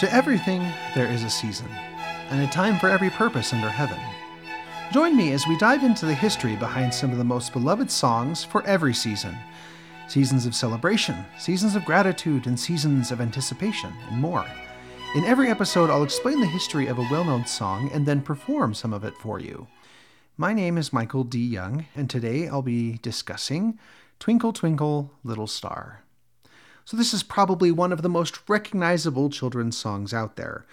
To everything there is a season, and a time for every purpose under heaven. Join me as we dive into the history behind some of the most beloved songs for every season seasons of celebration, seasons of gratitude, and seasons of anticipation, and more. In every episode, I'll explain the history of a well known song and then perform some of it for you. My name is Michael D. Young, and today I'll be discussing Twinkle, Twinkle, Little Star. So, this is probably one of the most recognizable children's songs out there.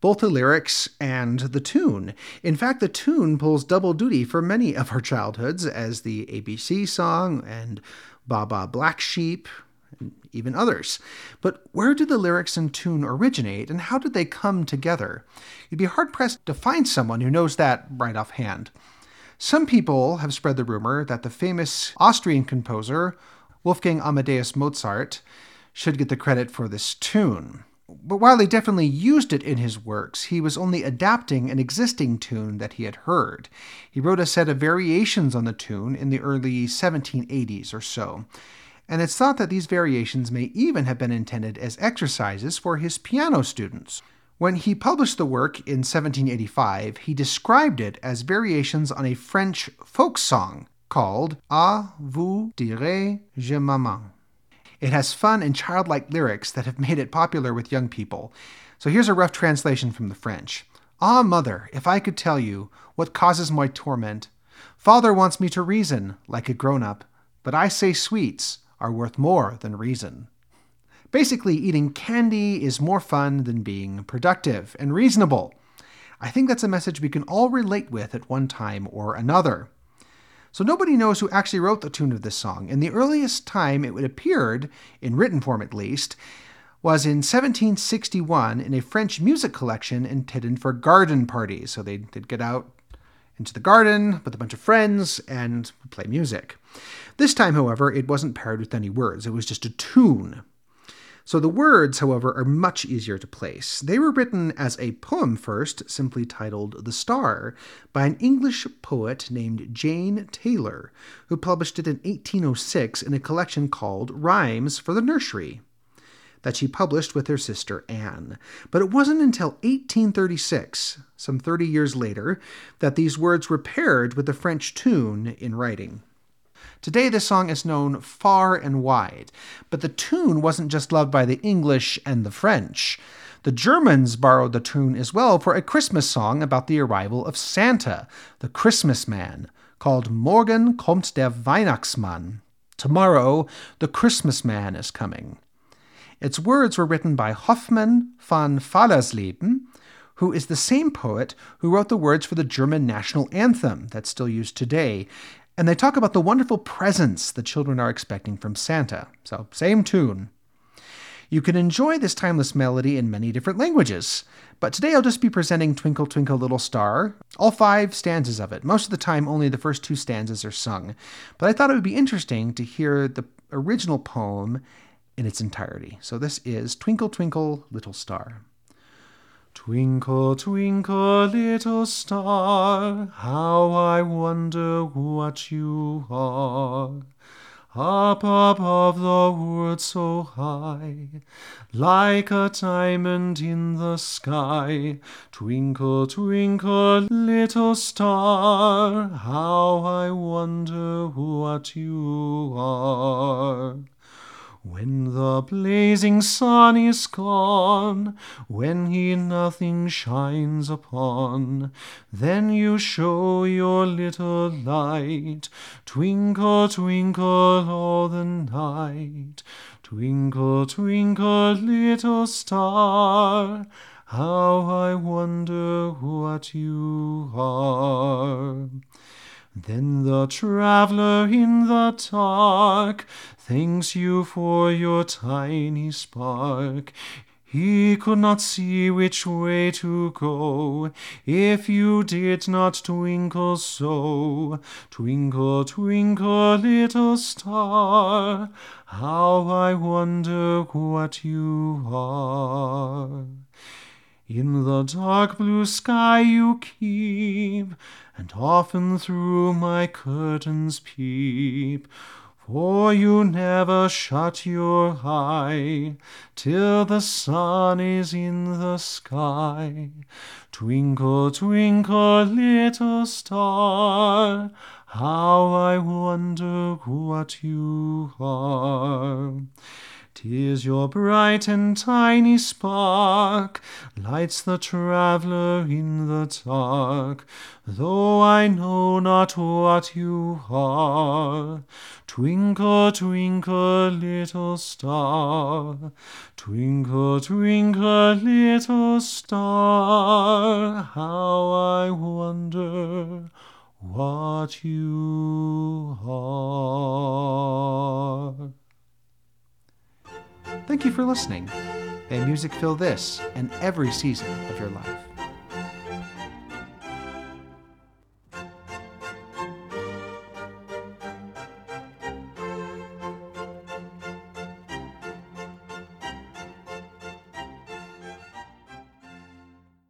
Both the lyrics and the tune. In fact, the tune pulls double duty for many of our childhoods as the ABC song and Baa Black Sheep, and even others. But where did the lyrics and tune originate, and how did they come together? You'd be hard pressed to find someone who knows that right offhand. Some people have spread the rumor that the famous Austrian composer Wolfgang Amadeus Mozart should get the credit for this tune. But while he definitely used it in his works, he was only adapting an existing tune that he had heard. He wrote a set of variations on the tune in the early 1780s or so. And it's thought that these variations may even have been intended as exercises for his piano students. When he published the work in 1785, he described it as variations on a French folk song called A vous dirai je maman. It has fun and childlike lyrics that have made it popular with young people. So here's a rough translation from the French Ah, mother, if I could tell you what causes my torment. Father wants me to reason like a grown up, but I say sweets are worth more than reason. Basically, eating candy is more fun than being productive and reasonable. I think that's a message we can all relate with at one time or another. So nobody knows who actually wrote the tune of this song, and the earliest time it appeared, in written form at least, was in 1761 in a French music collection intended for garden parties. So they'd, they'd get out into the garden with a bunch of friends and play music. This time, however, it wasn't paired with any words, it was just a tune. So the words, however, are much easier to place. They were written as a poem first, simply titled The Star, by an English poet named Jane Taylor, who published it in 1806 in a collection called Rhymes for the Nursery that she published with her sister Anne. But it wasn't until 1836, some 30 years later, that these words were paired with the French tune in writing. Today, this song is known far and wide, but the tune wasn't just loved by the English and the French. The Germans borrowed the tune as well for a Christmas song about the arrival of Santa, the Christmas man, called Morgen kommt der Weihnachtsmann. Tomorrow, the Christmas man is coming. Its words were written by Hoffmann von Fallersleben, who is the same poet who wrote the words for the German national anthem that's still used today, and they talk about the wonderful presents the children are expecting from Santa. So, same tune. You can enjoy this timeless melody in many different languages, but today I'll just be presenting Twinkle Twinkle Little Star, all five stanzas of it. Most of the time, only the first two stanzas are sung, but I thought it would be interesting to hear the original poem in its entirety. So, this is Twinkle Twinkle Little Star. Twinkle, twinkle, little star, how I wonder what you are. Up above the world so high, like a diamond in the sky. Twinkle, twinkle, little star, how I wonder what you are. When the blazing sun is gone, when he nothing shines upon, then you show your little light, twinkle, twinkle all the night. Twinkle, twinkle, little star, how I wonder what you are. Then the traveler in the dark thanks you for your tiny spark. He could not see which way to go if you did not twinkle so. Twinkle, twinkle, little star, how I wonder what you are. In the dark blue sky you keep, and often through my curtains peep. For you never shut your eye till the sun is in the sky. Twinkle, twinkle, little star, how I wonder what you are. 'Tis your bright and tiny spark lights the traveller in the dark, though I know not what you are. Twinkle, twinkle, little star, twinkle, twinkle, little star, how I wonder what you are. Thank you for listening. May music fill this and every season of your life.